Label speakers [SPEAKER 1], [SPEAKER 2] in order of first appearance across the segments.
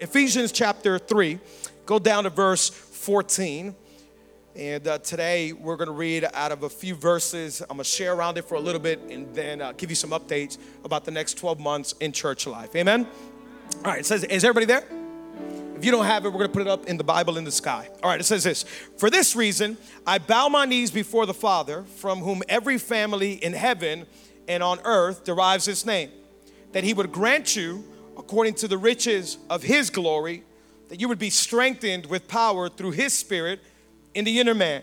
[SPEAKER 1] Ephesians chapter 3, go down to verse 14. And uh, today we're going to read out of a few verses. I'm going to share around it for a little bit and then uh, give you some updates about the next 12 months in church life. Amen? All right, it says, is everybody there? If you don't have it, we're going to put it up in the Bible in the sky. All right, it says this For this reason, I bow my knees before the Father, from whom every family in heaven and on earth derives its name, that he would grant you according to the riches of his glory, that you would be strengthened with power through his spirit in the inner man,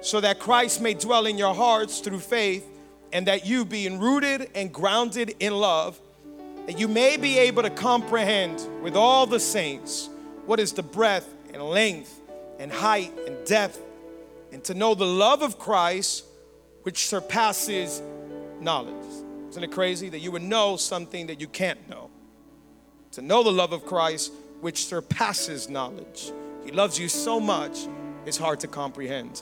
[SPEAKER 1] so that Christ may dwell in your hearts through faith, and that you, being rooted and grounded in love, that you may be able to comprehend with all the saints what is the breadth and length and height and depth, and to know the love of Christ which surpasses knowledge. Isn't it crazy that you would know something that you can't know? To know the love of Christ, which surpasses knowledge. He loves you so much, it's hard to comprehend.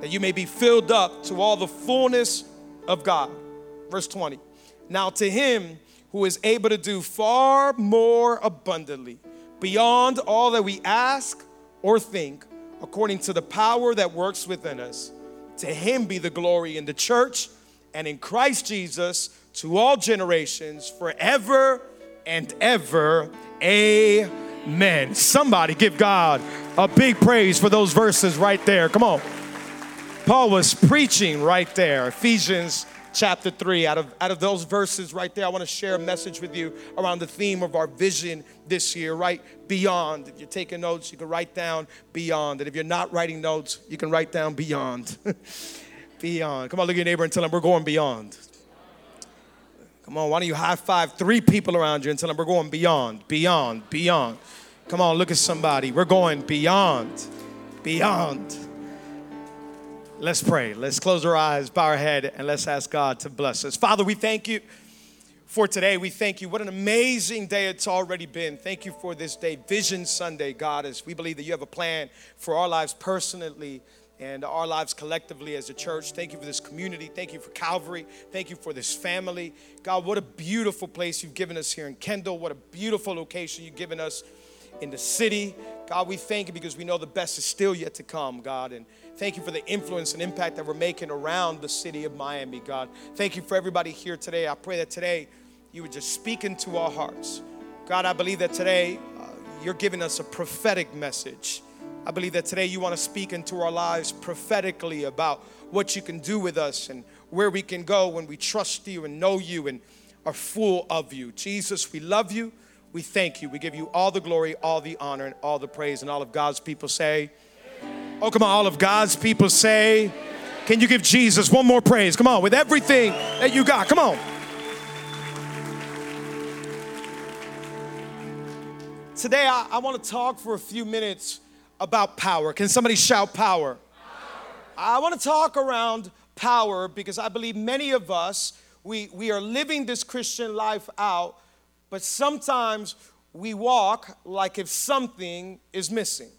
[SPEAKER 1] That you may be filled up to all the fullness of God. Verse 20. Now, to him who is able to do far more abundantly, beyond all that we ask or think, according to the power that works within us, to him be the glory in the church and in Christ Jesus to all generations forever and ever. Amen. Somebody give God a big praise for those verses right there. Come on. Paul was preaching right there. Ephesians chapter 3. Out of, out of those verses right there, I want to share a message with you around the theme of our vision this year, right? Beyond. If you're taking notes, you can write down beyond. And if you're not writing notes, you can write down beyond. beyond. Come on, look at your neighbor and tell them we're going beyond. Come on, why don't you high five three people around you and tell them we're going beyond, beyond, beyond. Come on, look at somebody. We're going beyond, beyond. Let's pray. Let's close our eyes, bow our head, and let's ask God to bless us. Father, we thank you for today. We thank you. What an amazing day it's already been. Thank you for this day, Vision Sunday, God, as we believe that you have a plan for our lives personally and our lives collectively as a church. Thank you for this community. Thank you for Calvary. Thank you for this family. God, what a beautiful place you've given us here in Kendall. What a beautiful location you've given us in the city. God, we thank you because we know the best is still yet to come, God. And thank you for the influence and impact that we're making around the city of Miami, God. Thank you for everybody here today. I pray that today you would just speak into our hearts. God, I believe that today uh, you're giving us a prophetic message I believe that today you want to speak into our lives prophetically about what you can do with us and where we can go when we trust you and know you and are full of you. Jesus, we love you. We thank you. We give you all the glory, all the honor, and all the praise. And all of God's people say, Oh, come on, all of God's people say, Can you give Jesus one more praise? Come on, with everything that you got. Come on. Today, I, I want to talk for a few minutes about power. Can somebody shout power? power. I want to talk around power because I believe many of us, we, we are living this Christian life out, but sometimes we walk like if something is missing.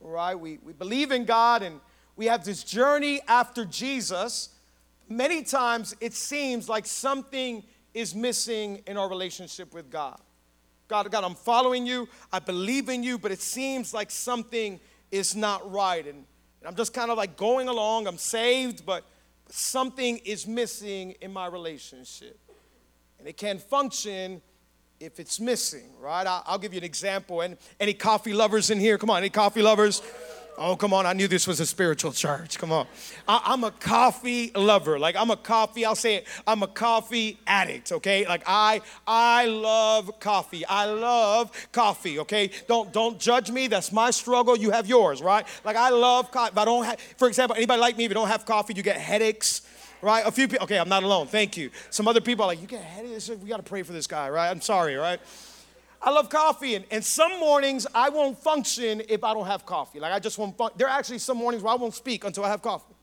[SPEAKER 1] Right? We, we believe in God and we have this journey after Jesus. Many times it seems like something is missing in our relationship with God. God, God, I'm following you. I believe in you, but it seems like something is not right. And, and I'm just kind of like going along. I'm saved, but, something is missing in my relationship. And it can't function if it's missing, right? I'll, I'll give you an example. And any coffee lovers in here? Come on, any coffee lovers? Oh, come on. I knew this was a spiritual church. Come on. I, am a coffee lover. Like I'm a coffee, I'll say it. I'm a coffee addict, okay? Like I I love coffee. I love coffee, okay? Don't don't judge me. That's my struggle. You have yours, right? Like I love coffee. If I don't have, for example, anybody like me, if you don't have coffee, you get headaches right? A few people, okay, I'm not alone, thank you. Some other people are like, you get headaches, we gotta pray for this guy, right? I'm sorry, right? I love coffee, and, and some mornings I won't function if I don't have coffee. Like I just won't. Fun- there are actually some mornings where I won't speak until I have coffee.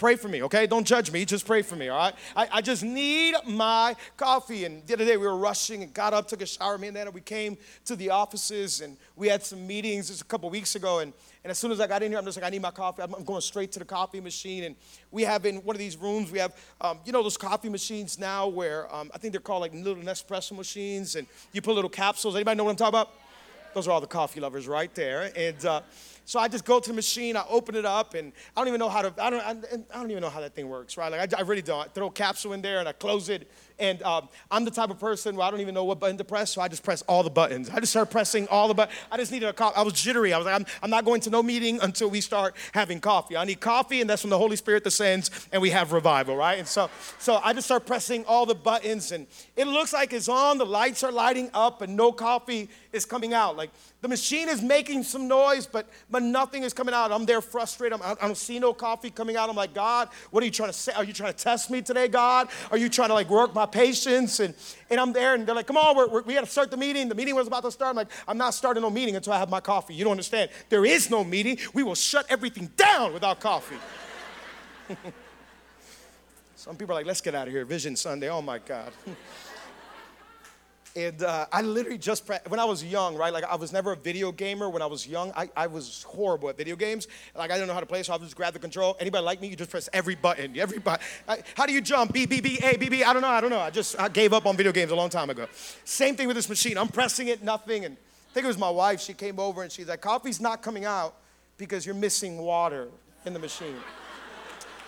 [SPEAKER 1] pray for me, okay? Don't judge me, just pray for me, all right? I, I just need my coffee. And the other day we were rushing and got up, took a shower, me and Anna, we came to the offices and we had some meetings just a couple weeks ago. And, and as soon as I got in here, I'm just like, I need my coffee. I'm, going straight to the coffee machine. And we have in one of these rooms, we have, um, you know, those coffee machines now where um, I think they're called like little Nespresso machines and you put little capsules. Anybody know what I'm talking about? Those are all the coffee lovers right there. And, uh, so I just go to the machine, I open it up, and I don't even know how to, I don't, I, I don't even know how that thing works, right? Like, I, I really don't. I throw a capsule in there and I close it. And um, I'm the type of person where I don't even know what button to press, so I just press all the buttons. I just start pressing all the buttons. I just needed a coffee. I was jittery. I was like, I'm, I'm not going to no meeting until we start having coffee. I need coffee, and that's when the Holy Spirit descends and we have revival, right? And so, so I just start pressing all the buttons, and it looks like it's on, the lights are lighting up, and no coffee is coming out. Like, the machine is making some noise, but, but nothing is coming out. I'm there frustrated. I'm, I don't see no coffee coming out. I'm like, God, what are you trying to say? Are you trying to test me today, God? Are you trying to like work my patience? And, and I'm there, and they're like, come on, we're, we're, we got to start the meeting. The meeting was about to start. I'm like, I'm not starting no meeting until I have my coffee. You don't understand. There is no meeting. We will shut everything down without coffee. Some people are like, let's get out of here. Vision Sunday. Oh my God. And uh, I literally just, when I was young, right? Like I was never a video gamer. When I was young, I, I was horrible at video games. Like I didn't know how to play, so I would just grab the control. Anybody like me? You just press every button. Every button. How do you jump? B, B, B, A, B, B. I don't know. I don't know. I just I gave up on video games a long time ago. Same thing with this machine. I'm pressing it, nothing. And I think it was my wife. She came over and she's like, coffee's not coming out because you're missing water in the machine.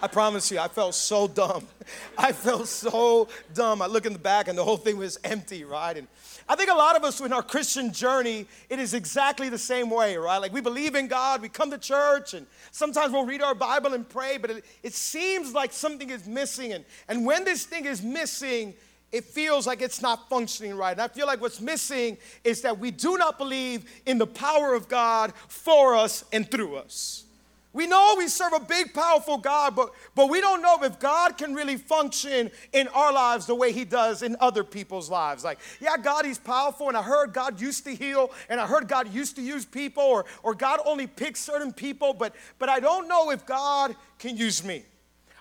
[SPEAKER 1] I promise you, I felt so dumb. I felt so dumb. I look in the back and the whole thing was empty, right? And I think a lot of us in our Christian journey, it is exactly the same way, right? Like we believe in God, we come to church, and sometimes we'll read our Bible and pray, but it, it seems like something is missing. And, and when this thing is missing, it feels like it's not functioning right. And I feel like what's missing is that we do not believe in the power of God for us and through us. We know we serve a big, powerful God, but, but we don't know if God can really function in our lives the way He does in other people's lives. Like, yeah, God, He's powerful, and I heard God used to heal, and I heard God used to use people, or, or God only picks certain people, but, but I don't know if God can use me.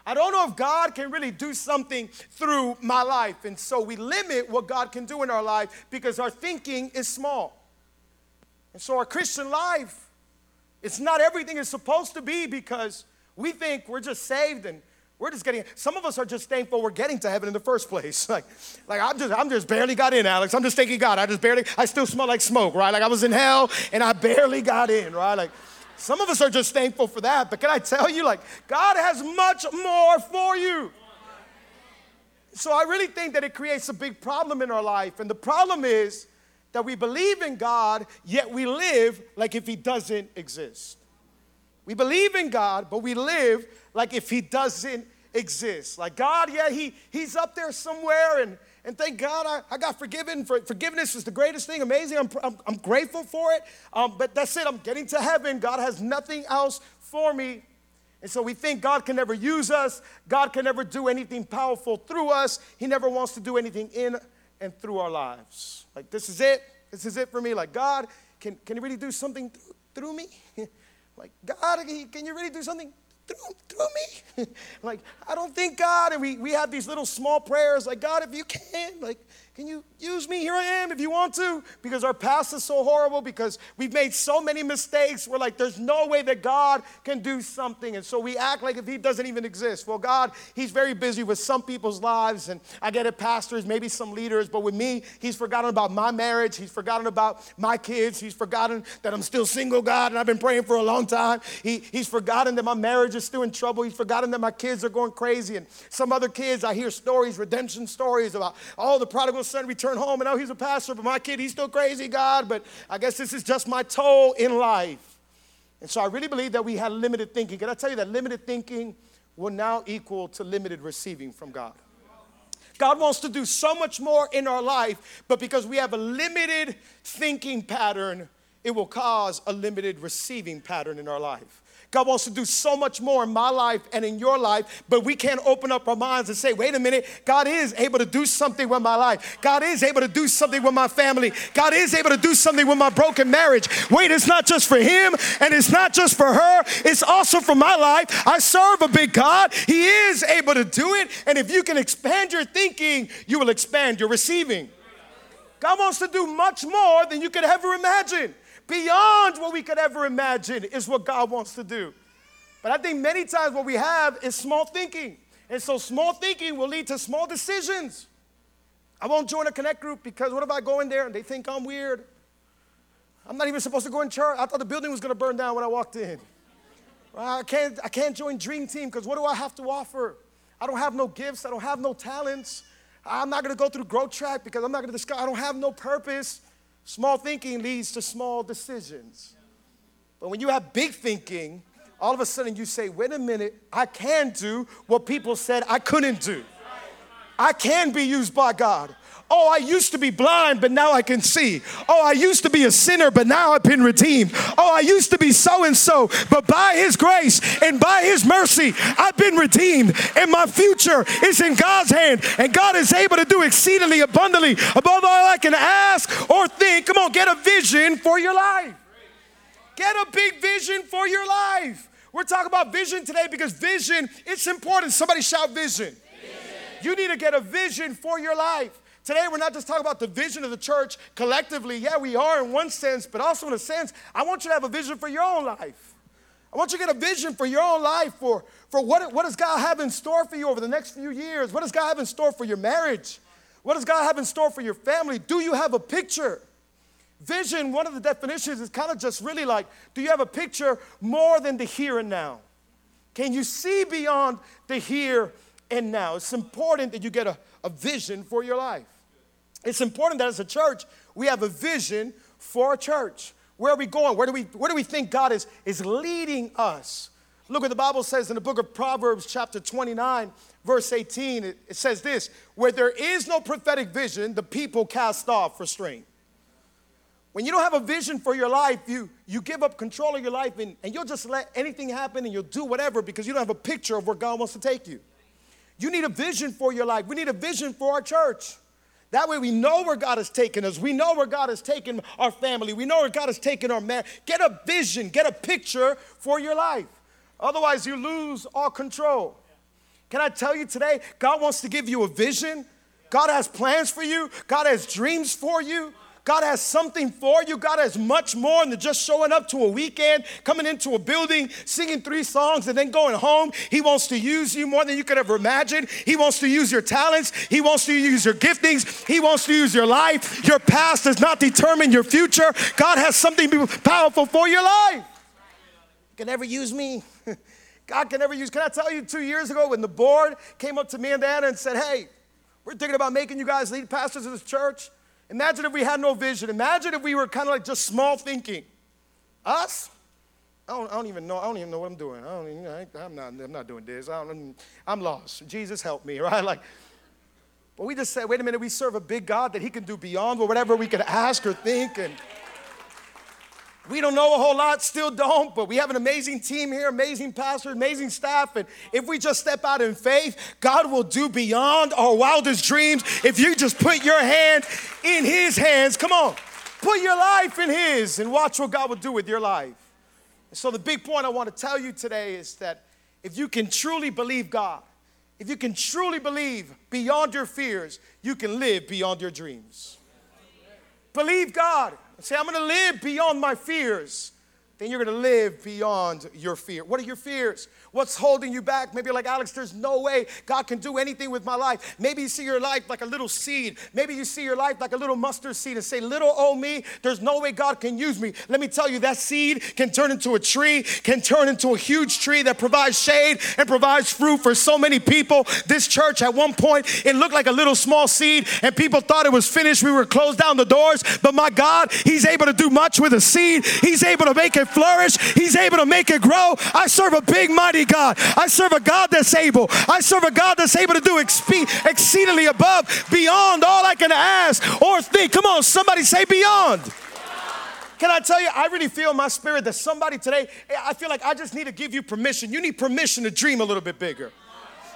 [SPEAKER 1] I don't know if God can really do something through my life. And so we limit what God can do in our life because our thinking is small. And so our Christian life it's not everything is supposed to be because we think we're just saved and we're just getting some of us are just thankful we're getting to heaven in the first place. Like like i'm just i'm just barely got in alex. I'm just thanking god. I just barely i still smell like smoke right? Like i was in hell and i barely got in right? Like some of us are just thankful for that. But can i tell you like god has much more for you. So i really think that it creates a big problem in our life. And the problem is that we believe in God, yet we live like if He doesn't exist. We believe in God, but we live like if He doesn't exist. Like God, yeah, He He's up there somewhere, and and thank God I, I got forgiven. For, forgiveness is the greatest thing, amazing. I'm, I'm, I'm grateful for it. Um, but that's it. I'm getting to heaven. God has nothing else for me. And so we think God can never use us. God can never do anything powerful through us. He never wants to do anything in and through our lives. Like, this is it. This is it for me. Like, God, can, can you really do something through, through me? like, God, can you really do something through, through me? like, I don't think God, and we, we have these little small prayers like, God, if you can, like, can you use me? Here I am if you want to. Because our past is so horrible, because we've made so many mistakes. We're like, there's no way that God can do something. And so we act like if He doesn't even exist. Well, God, He's very busy with some people's lives. And I get it, pastors, maybe some leaders. But with me, He's forgotten about my marriage. He's forgotten about my kids. He's forgotten that I'm still single, God, and I've been praying for a long time. He, he's forgotten that my marriage is still in trouble. He's forgotten that my kids are going crazy. And some other kids, I hear stories, redemption stories about all the prodigal son returned home, and now he's a pastor, but my kid, he's still crazy, God, but I guess this is just my toll in life. And so I really believe that we had limited thinking. Can I tell you that limited thinking will now equal to limited receiving from God? God wants to do so much more in our life, but because we have a limited thinking pattern, it will cause a limited receiving pattern in our life. God wants to do so much more in my life and in your life, but we can't open up our minds and say, wait a minute, God is able to do something with my life. God is able to do something with my family. God is able to do something with my broken marriage. Wait, it's not just for him and it's not just for her, it's also for my life. I serve a big God. He is able to do it. And if you can expand your thinking, you will expand your receiving. God wants to do much more than you could ever imagine. Beyond what we could ever imagine is what God wants to do. But I think many times what we have is small thinking. And so small thinking will lead to small decisions. I won't join a connect group because what if I go in there and they think I'm weird? I'm not even supposed to go in church. I thought the building was going to burn down when I walked in. I can't, I can't join Dream Team because what do I have to offer? I don't have no gifts. I don't have no talents. I'm not going to go through growth track because I'm not going to discover. I don't have no purpose. Small thinking leads to small decisions. But when you have big thinking, all of a sudden you say, wait a minute, I can do what people said I couldn't do. I can be used by God. Oh, I used to be blind, but now I can see. Oh, I used to be a sinner, but now I've been redeemed. Oh, I used to be so and so, but by His grace and by His mercy, I've been redeemed. And my future is in God's hand. And God is able to do exceedingly abundantly above all I can ask or think. Come on, get a vision for your life. Get a big vision for your life. We're talking about vision today because vision, it's important. Somebody shout vision. vision. You need to get a vision for your life. Today, we're not just talking about the vision of the church collectively. Yeah, we are in one sense, but also in a sense, I want you to have a vision for your own life. I want you to get a vision for your own life, for, for what, what does God have in store for you over the next few years? What does God have in store for your marriage? What does God have in store for your family? Do you have a picture? Vision, one of the definitions is kind of just really like, do you have a picture more than the here and now? Can you see beyond the here and now? It's important that you get a, a vision for your life. It's important that as a church, we have a vision for a church. Where are we going? Where do we, where do we think God is, is leading us? Look what the Bible says in the book of Proverbs, chapter 29, verse 18. It, it says this Where there is no prophetic vision, the people cast off restraint. When you don't have a vision for your life, you, you give up control of your life and, and you'll just let anything happen and you'll do whatever because you don't have a picture of where God wants to take you. You need a vision for your life. We need a vision for our church. That way we know where God has taken us. We know where God has taken our family. We know where God has taken our man. Get a vision, get a picture for your life. Otherwise, you lose all control. Can I tell you today, God wants to give you a vision. God has plans for you. God has dreams for you. God has something for you. God has much more than just showing up to a weekend, coming into a building, singing three songs, and then going home. He wants to use you more than you could ever imagine. He wants to use your talents. He wants to use your giftings. He wants to use your life. Your past does not determine your future. God has something powerful for your life. You can never use me. God can never use. Can I tell you, two years ago, when the board came up to me and Anna and said, Hey, we're thinking about making you guys lead pastors of this church. Imagine if we had no vision. Imagine if we were kind of like just small thinking. Us? I don't, I don't, even know. I don't even know what I'm doing. I don't even, I, am not, I'm not doing this. I am I'm lost. Jesus help me, right? Like, but we just said, wait a minute, we serve a big God that He can do beyond whatever we could ask or think. And we don't know a whole lot, still don't, but we have an amazing team here, amazing pastor, amazing staff. And if we just step out in faith, God will do beyond our wildest dreams. If you just put your hand in His hands, come on, put your life in His and watch what God will do with your life. And so, the big point I want to tell you today is that if you can truly believe God, if you can truly believe beyond your fears, you can live beyond your dreams. Believe God say, I'm going to live beyond my fears then you're going to live beyond your fear. What are your fears? What's holding you back? Maybe like Alex, there's no way God can do anything with my life. Maybe you see your life like a little seed. Maybe you see your life like a little mustard seed and say, Little old me, there's no way God can use me. Let me tell you, that seed can turn into a tree, can turn into a huge tree that provides shade and provides fruit for so many people. This church, at one point, it looked like a little small seed, and people thought it was finished. We were closed down the doors, but my God, He's able to do much with a seed. He's able to make it flourish. He's able to make it grow. I serve a big, mighty God. I serve a God that's able. I serve a God that's able to do expe- exceedingly above, beyond all I can ask or think. Come on, somebody say beyond. can I tell you, I really feel my spirit that somebody today, I feel like I just need to give you permission. You need permission to dream a little bit bigger.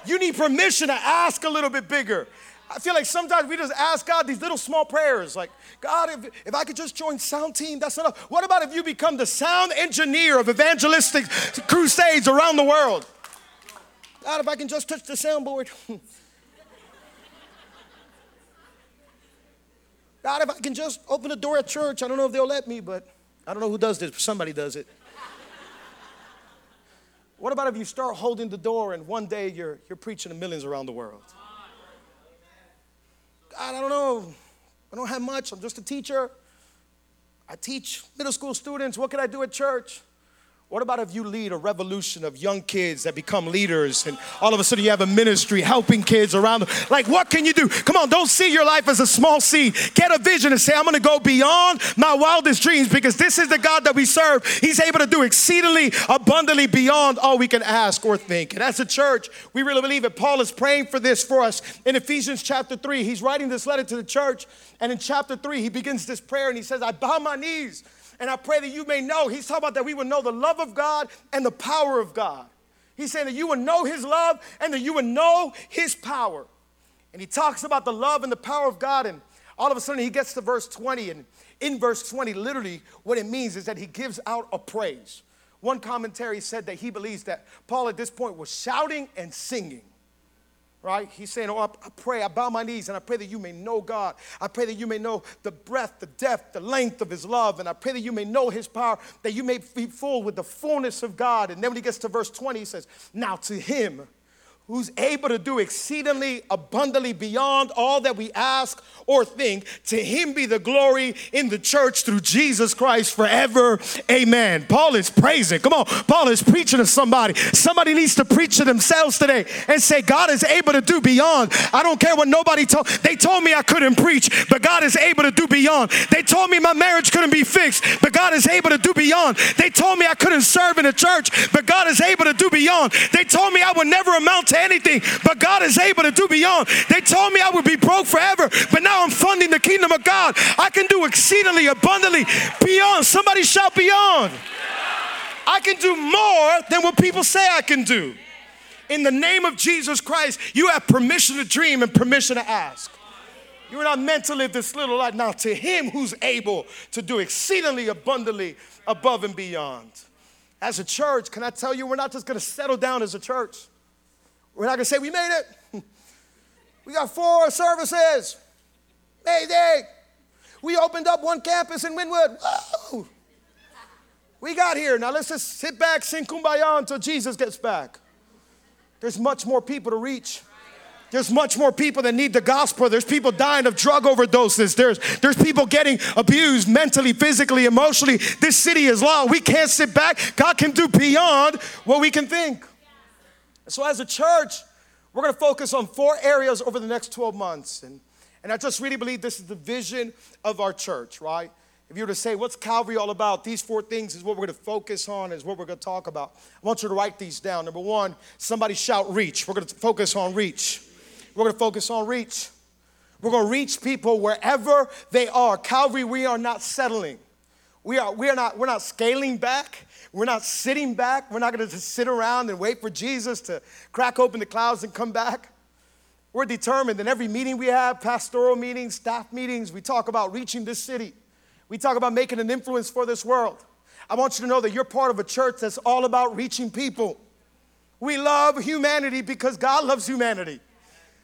[SPEAKER 1] You need permission to ask a little bit bigger. I feel like sometimes we just ask God these little small prayers like, God, if, if I could just join sound team, that's enough. What about if you become the sound engineer of evangelistic crusades around the world? God, if I can just touch the soundboard. God, if I can just open the door at church, I don't know if they'll let me, but I don't know who does this, but somebody does it. what about if you start holding the door and one day you're, you're preaching to millions around the world? I don't know. I don't have much. I'm just a teacher. I teach middle school students. What can I do at church? What about if you lead a revolution of young kids that become leaders and all of a sudden you have a ministry helping kids around them? Like, what can you do? Come on, don't see your life as a small seed. Get a vision and say, I'm gonna go beyond my wildest dreams because this is the God that we serve. He's able to do exceedingly abundantly beyond all we can ask or think. And as a church, we really believe it. Paul is praying for this for us in Ephesians chapter 3. He's writing this letter to the church, and in chapter 3, he begins this prayer and he says, I bow my knees and I pray that you may know. He's talking about that we will know the love of God and the power of God. He's saying that you will know His love and that you will know His power. And he talks about the love and the power of God. And all of a sudden, he gets to verse 20. And in verse 20, literally, what it means is that he gives out a praise. One commentary said that he believes that Paul at this point was shouting and singing right? He's saying, Oh, I, I, pray, I bow my knees, and I pray that you may know God. I pray that you may know the breadth, the depth, the length of His love, and I pray that you may know His power, that you may be full with the fullness of God. And then when he gets to verse 20, he says, Now to Him who's able to do exceedingly abundantly beyond all that we ask or think. To him be the glory in the church through Jesus Christ forever. Amen. Paul is praising. Come on. Paul is preaching to somebody. Somebody needs to preach to themselves today and say, God is able to do beyond. I don't care what nobody told. They told me I couldn't preach, but God is able to do beyond. They told me my marriage couldn't be fixed, but God is able to do beyond. They told me I couldn't serve in a church, but God is able to do beyond. They told me I would never amount to to anything, but God is able to do beyond. They told me I would be broke forever, but now I'm funding the kingdom of God. I can do exceedingly abundantly beyond. Somebody shout beyond. I can do more than what people say I can do. In the name of Jesus Christ, you have permission to dream and permission to ask. You are not meant to live this little life. Now, to him who's able to do exceedingly abundantly above and beyond. As a church, can I tell you, we're not just gonna settle down as a church. We're not going to say we made it. We got four services. Amazing. We opened up one campus in Wynwood. Whoa. We got here. Now let's just sit back, sing kumbaya until Jesus gets back. There's much more people to reach. There's much more people that need the gospel. There's people dying of drug overdoses. There's, there's people getting abused mentally, physically, emotionally. This city is lost. We can't sit back. God can do beyond what we can think. So, as a church, we're going to focus on four areas over the next 12 months. And, and I just really believe this is the vision of our church, right? If you were to say, what's Calvary all about? These four things is what we're going to focus on, is what we're going to talk about. I want you to write these down. Number one, somebody shout reach. We're going to focus on reach. We're going to focus on reach. We're going to reach people wherever they are. Calvary, we are not settling. We are, we are not, we're not scaling back. We're not sitting back. We're not going to just sit around and wait for Jesus to crack open the clouds and come back. We're determined in every meeting we have, pastoral meetings, staff meetings, we talk about reaching this city. We talk about making an influence for this world. I want you to know that you're part of a church that's all about reaching people. We love humanity because God loves humanity.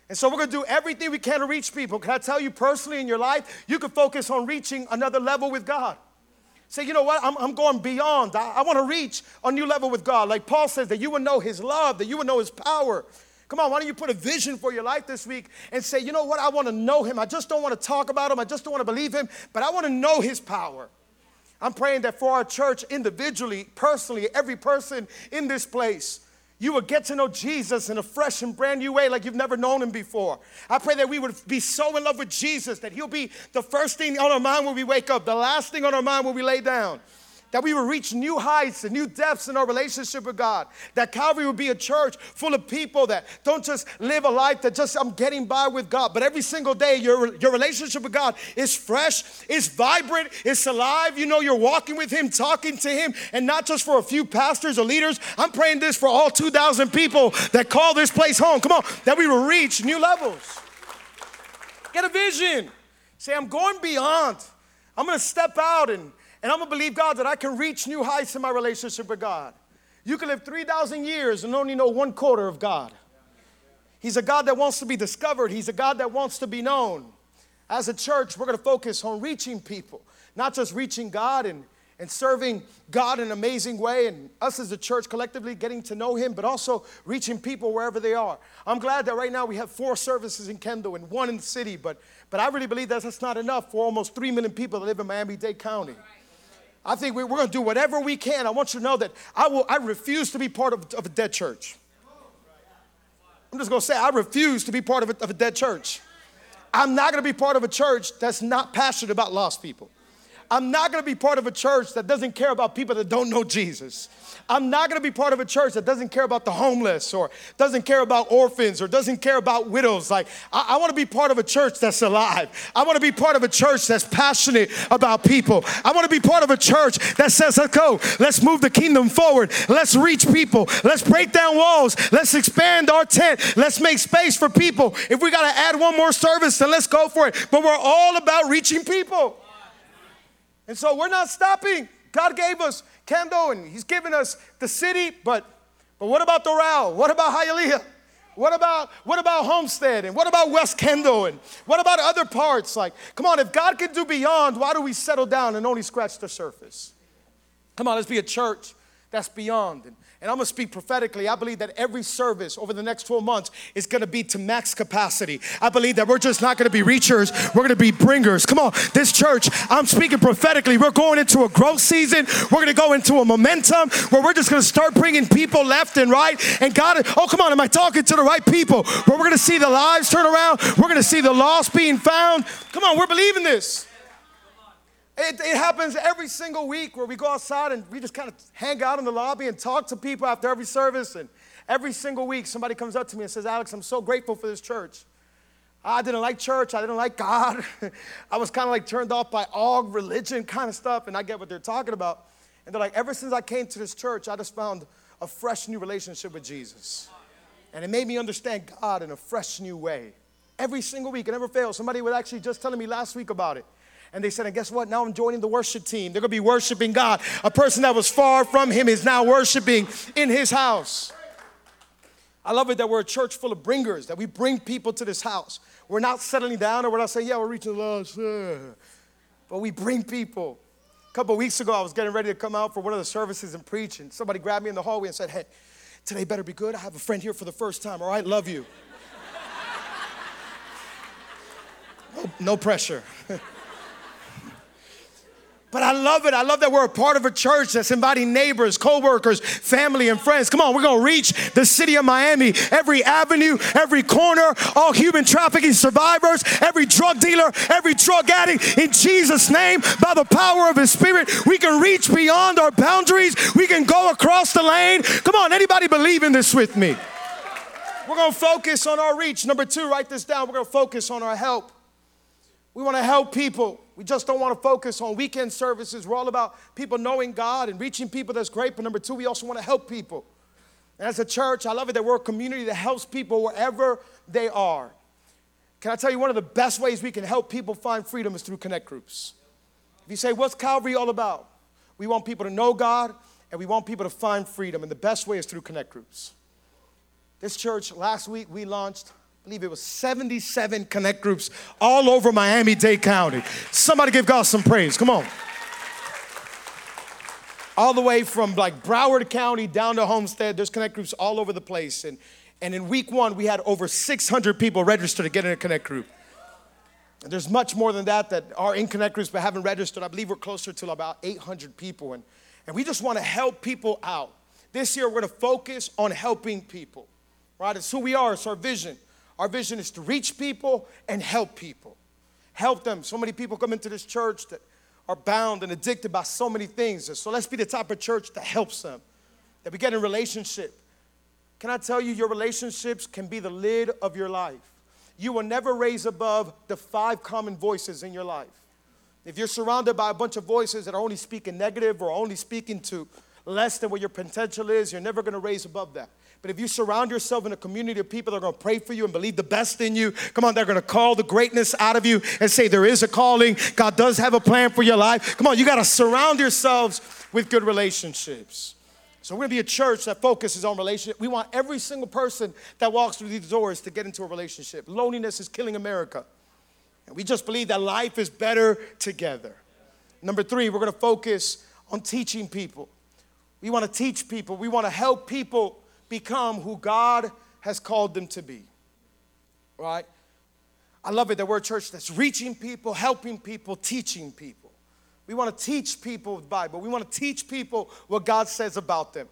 [SPEAKER 1] And so we're going to do everything we can to reach people. Can I tell you personally in your life, you can focus on reaching another level with God. Say, you know what? I'm, I'm going beyond. I, I want to reach a new level with God. Like Paul says, that you would know his love, that you would know his power. Come on, why don't you put a vision for your life this week and say, you know what? I want to know him. I just don't want to talk about him. I just don't want to believe him, but I want to know his power. I'm praying that for our church individually, personally, every person in this place, you would get to know Jesus in a fresh and brand new way like you've never known him before. I pray that we would be so in love with Jesus that he'll be the first thing on our mind when we wake up, the last thing on our mind when we lay down. That we would reach new heights and new depths in our relationship with God. That Calvary would be a church full of people that don't just live a life that just I'm getting by with God, but every single day your, your relationship with God is fresh, it's vibrant, it's alive. You know, you're walking with Him, talking to Him, and not just for a few pastors or leaders. I'm praying this for all 2,000 people that call this place home. Come on, that we will reach new levels. Get a vision. Say, I'm going beyond. I'm gonna step out and and I'm gonna believe God that I can reach new heights in my relationship with God. You can live 3,000 years and only know one quarter of God. He's a God that wants to be discovered, He's a God that wants to be known. As a church, we're gonna focus on reaching people, not just reaching God and, and serving God in an amazing way, and us as a church collectively getting to know Him, but also reaching people wherever they are. I'm glad that right now we have four services in Kendall and one in the city, but, but I really believe that that's not enough for almost three million people that live in Miami Dade County. I think we're going to do whatever we can. I want you to know that I, will, I refuse to be part of, of a dead church. I'm just going to say, I refuse to be part of a, of a dead church. I'm not going to be part of a church that's not passionate about lost people. I'm not to be part of a church that doesn't care about people that don't know Jesus. I'm not to be part of a church that doesn't care about the homeless or doesn't care about orphans or doesn't care about widows. Like, I, I want to be part of a church that's alive. I want to be part of a church that's passionate about people. I want to be part of a church that says, let's go, let's move the kingdom forward, let's reach people, let's break down walls, let's expand our tent, let's make space for people. If we got to add one more service, then let's go for it. But we're all about reaching people. And so we're not stopping. God gave us Kendall and He's given us the city, but but what about Doral? What about Hialeah? What about what about Homestead? And what about West Kendall? And what about other parts? Like, come on, if God can do beyond, why do we settle down and only scratch the surface? Come on, let's be a church that's beyond. And and I'm gonna speak prophetically. I believe that every service over the next 12 months is gonna be to max capacity. I believe that we're just not gonna be reachers, we're gonna be bringers. Come on, this church, I'm speaking prophetically. We're going into a growth season, we're gonna go into a momentum where we're just gonna start bringing people left and right. And God, oh, come on, am I talking to the right people? Where we're gonna see the lives turn around, we're gonna see the lost being found. Come on, we're believing this. It, it, happens every single week where we go outside and we just kind of hang out in the lobby and talk to people after every service. And every single week, somebody comes up to me and says, Alex, I'm so grateful for this church. I didn't like church. I didn't like God. I was kind of like turned off by all religion kind of stuff, and I get what they're talking about. And they're like, ever since I came to this church, I just found a fresh new relationship with Jesus. And it made me understand God in a fresh new way. Every single week, it never fails. Somebody was actually just telling me last week about it. And they said, and guess what? Now I'm joining the worship team. They're gonna be worshiping God. A person that was far from him is now worshiping in his house. I love it that we're a church full of bringers, that we bring people to this house. We're not settling down or we're not saying, yeah, we're reaching the lost. But we bring people. A couple weeks ago, I was getting ready to come out for one of the services and preach, and somebody grabbed me in the hallway and said, hey, today better be good. I have a friend here for the first time, all right? Love you. no, no pressure. But I love it. I love that we're a part of a church that's inviting neighbors, co-workers, family, and friends. Come on, we're gonna reach the city of Miami, every avenue, every corner, all human trafficking survivors, every drug dealer, every drug addict. In Jesus' name, by the power of His Spirit, we can reach beyond our boundaries. We can go across the lane. Come on, anybody believe in this with me? We're gonna focus on our reach. Number two, write this down. We're gonna focus on our help. We wanna help people. We just don't want to focus on weekend services. We're all about people knowing God and reaching people. That's great. But number two, we also want to help people. And as a church, I love it that we're a community that helps people wherever they are. Can I tell you one of the best ways we can help people find freedom is through connect groups? If you say, What's Calvary all about? We want people to know God and we want people to find freedom. And the best way is through connect groups. This church, last week, we launched I believe it was 77 connect groups all over Miami Dade County. Somebody give God some praise. Come on. All the way from like Broward County down to Homestead, there's connect groups all over the place. And, and in week one, we had over 600 people registered to get in a connect group. And there's much more than that that are in connect groups but haven't registered. I believe we're closer to about 800 people. And, and we just want to help people out. This year, we're going to focus on helping people, right? It's who we are, it's our vision. Our vision is to reach people and help people. Help them. So many people come into this church that are bound and addicted by so many things. So let's be the type of church that helps them, that we get in relationship. Can I tell you, your relationships can be the lid of your life. You will never raise above the five common voices in your life. If you're surrounded by a bunch of voices that are only speaking negative or only speaking to less than what your potential is, you're never going to raise above that. But if you surround yourself in a community of people that are going to pray for you and believe the best in you, come on, they're going to call the greatness out of you and say there is a calling. God does have a plan for your life. Come on, you got to surround yourselves with good relationships. So we're going to be a church that focuses on relationship. We want every single person that walks through these doors to get into a relationship. Loneliness is killing America. And we just believe that life is better together. Number three, we're going to focus on teaching people. We want to teach people. We want to help people become who God has called them to be. Right? I love it that we're a church that's reaching people, helping people, teaching people. We want to teach people the Bible. We want to teach people what God says about them.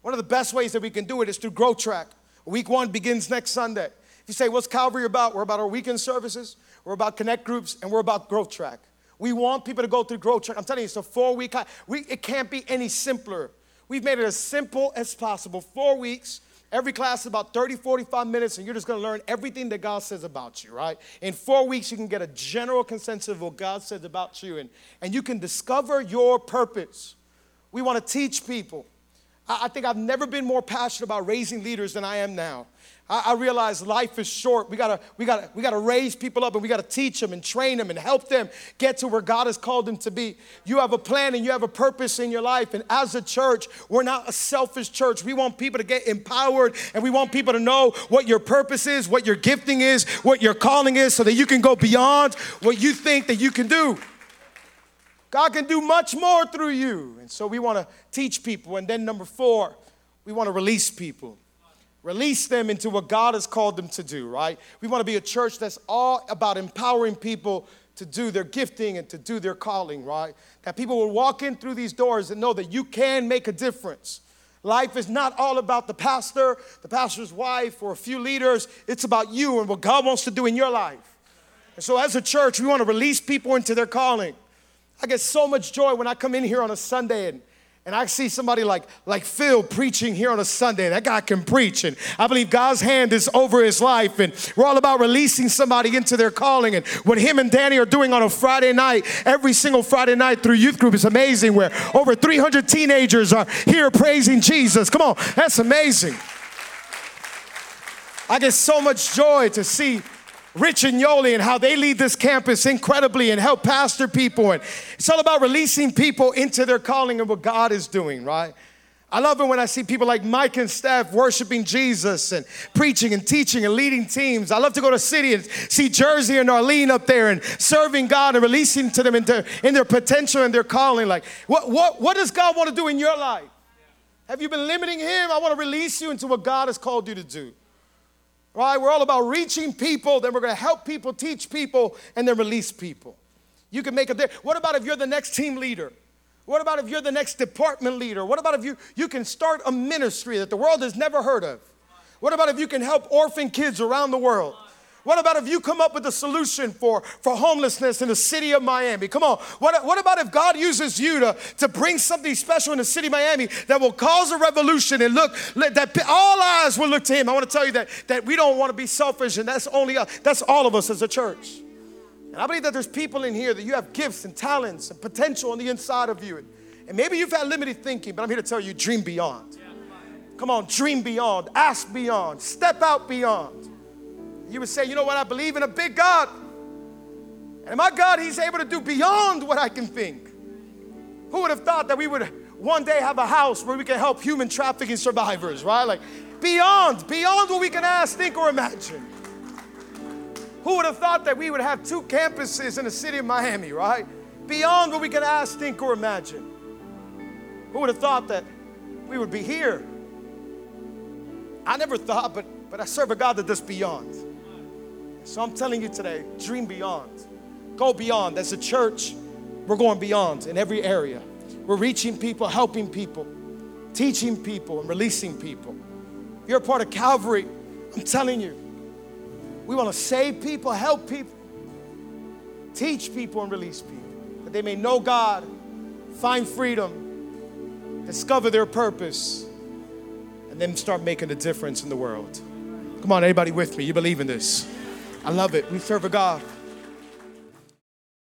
[SPEAKER 1] One of the best ways that we can do it is through Growth Track. Week one begins next Sunday. If you say, What's Calvary about? We're about our weekend services, we're about connect groups, and we're about Growth Track. We want people to go through Growth Track. I'm telling you, it's a four week, we, it can't be any simpler. We've made it as simple as possible. Four weeks. Every class is about 30, 45 minutes, and you're just gonna learn everything that God says about you, right? In four weeks, you can get a general consensus of what God says about you, and, and you can discover your purpose. We wanna teach people. I, think I've never been more passionate about raising leaders than I am now. I realize life is short. We gotta, we gotta, we gotta raise people up and we gotta teach them and train them and help them get to where God has called them to be. You have a plan and you have a purpose in your life. And as a church, we're not a selfish church. We want people to get empowered and we want people to know what your purpose is, what your gifting is, what your calling is, so that you can go beyond what you think that you can do. God can do much more through you. And so we want to teach people. And then number four, we want to release people. Release them into what God has called them to do, right? We want to be a church that's all about empowering people to do their gifting and to do their calling, right? That people will walk in through these doors and know that you can make a difference. Life is not all about the pastor, the pastor's wife, or a few leaders. It's about you and what God wants to do in your life. And so, as a church, we want to release people into their calling. I get so much joy when I come in here on a Sunday and and I see somebody like, like Phil preaching here on a Sunday. That guy can preach. And I believe God's hand is over his life. And we're all about releasing somebody into their calling. And what him and Danny are doing on a Friday night, every single Friday night through youth group is amazing, where over 300 teenagers are here praising Jesus. Come on, that's amazing. I get so much joy to see Rich and Yoli and how they lead this campus incredibly and help pastor people. And it's all about releasing people into their calling and what God is doing, right? I love it when I see people like Mike and Steph worshiping Jesus and preaching and teaching and leading teams. I love to go to city and see Jersey and Arlene up there and serving God and releasing to them into in their potential and their calling. Like, what, what, what does God want to do in your life? Have you been limiting Him? I want to release you into what God has called you to do. Right? We're all about reaching people, then we're going to help people, teach people, and then release people. You can make a difference. What about if you're the next team leader? What about if you're the next department leader? What about if you, you can start a ministry that the world has never heard of? What about if you can help orphan kids around the world? What about if you come up with a solution for, for homelessness in the city of Miami? Come on. What, what about if God uses you to, to bring something special in the city of Miami that will cause a revolution and look, that all eyes will look to Him? I want to tell you that, that we don't want to be selfish, and that's only us, that's all of us as a church. And I believe that there's people in here that you have gifts and talents and potential on the inside of you. And, and maybe you've had limited thinking, but I'm here to tell you dream beyond. Come on, dream beyond, ask beyond, step out beyond you would say, you know what, I believe in a big God. And my God, He's able to do beyond what I can think. Who would have thought that we would one day have a house where we can help human trafficking survivors, right? Like beyond, beyond what we can ask, think, or imagine. Who would have thought that we would have two campuses in the city of Miami, right? Beyond what we can ask, think, or imagine. Who would have thought that we would be here? I never thought, but, but I serve a God that does beyond. So I'm telling you today dream beyond. Go beyond. As a church, we're going beyond in every area. We're reaching people, helping people, teaching people, and releasing people. If you're a part of Calvary, I'm telling you, we want to save people, help people, teach people, and release people. that they may know God, find freedom, discover their purpose, and then start making a difference in the world. Come on, everybody with me. You believe in this? I love it. We serve a God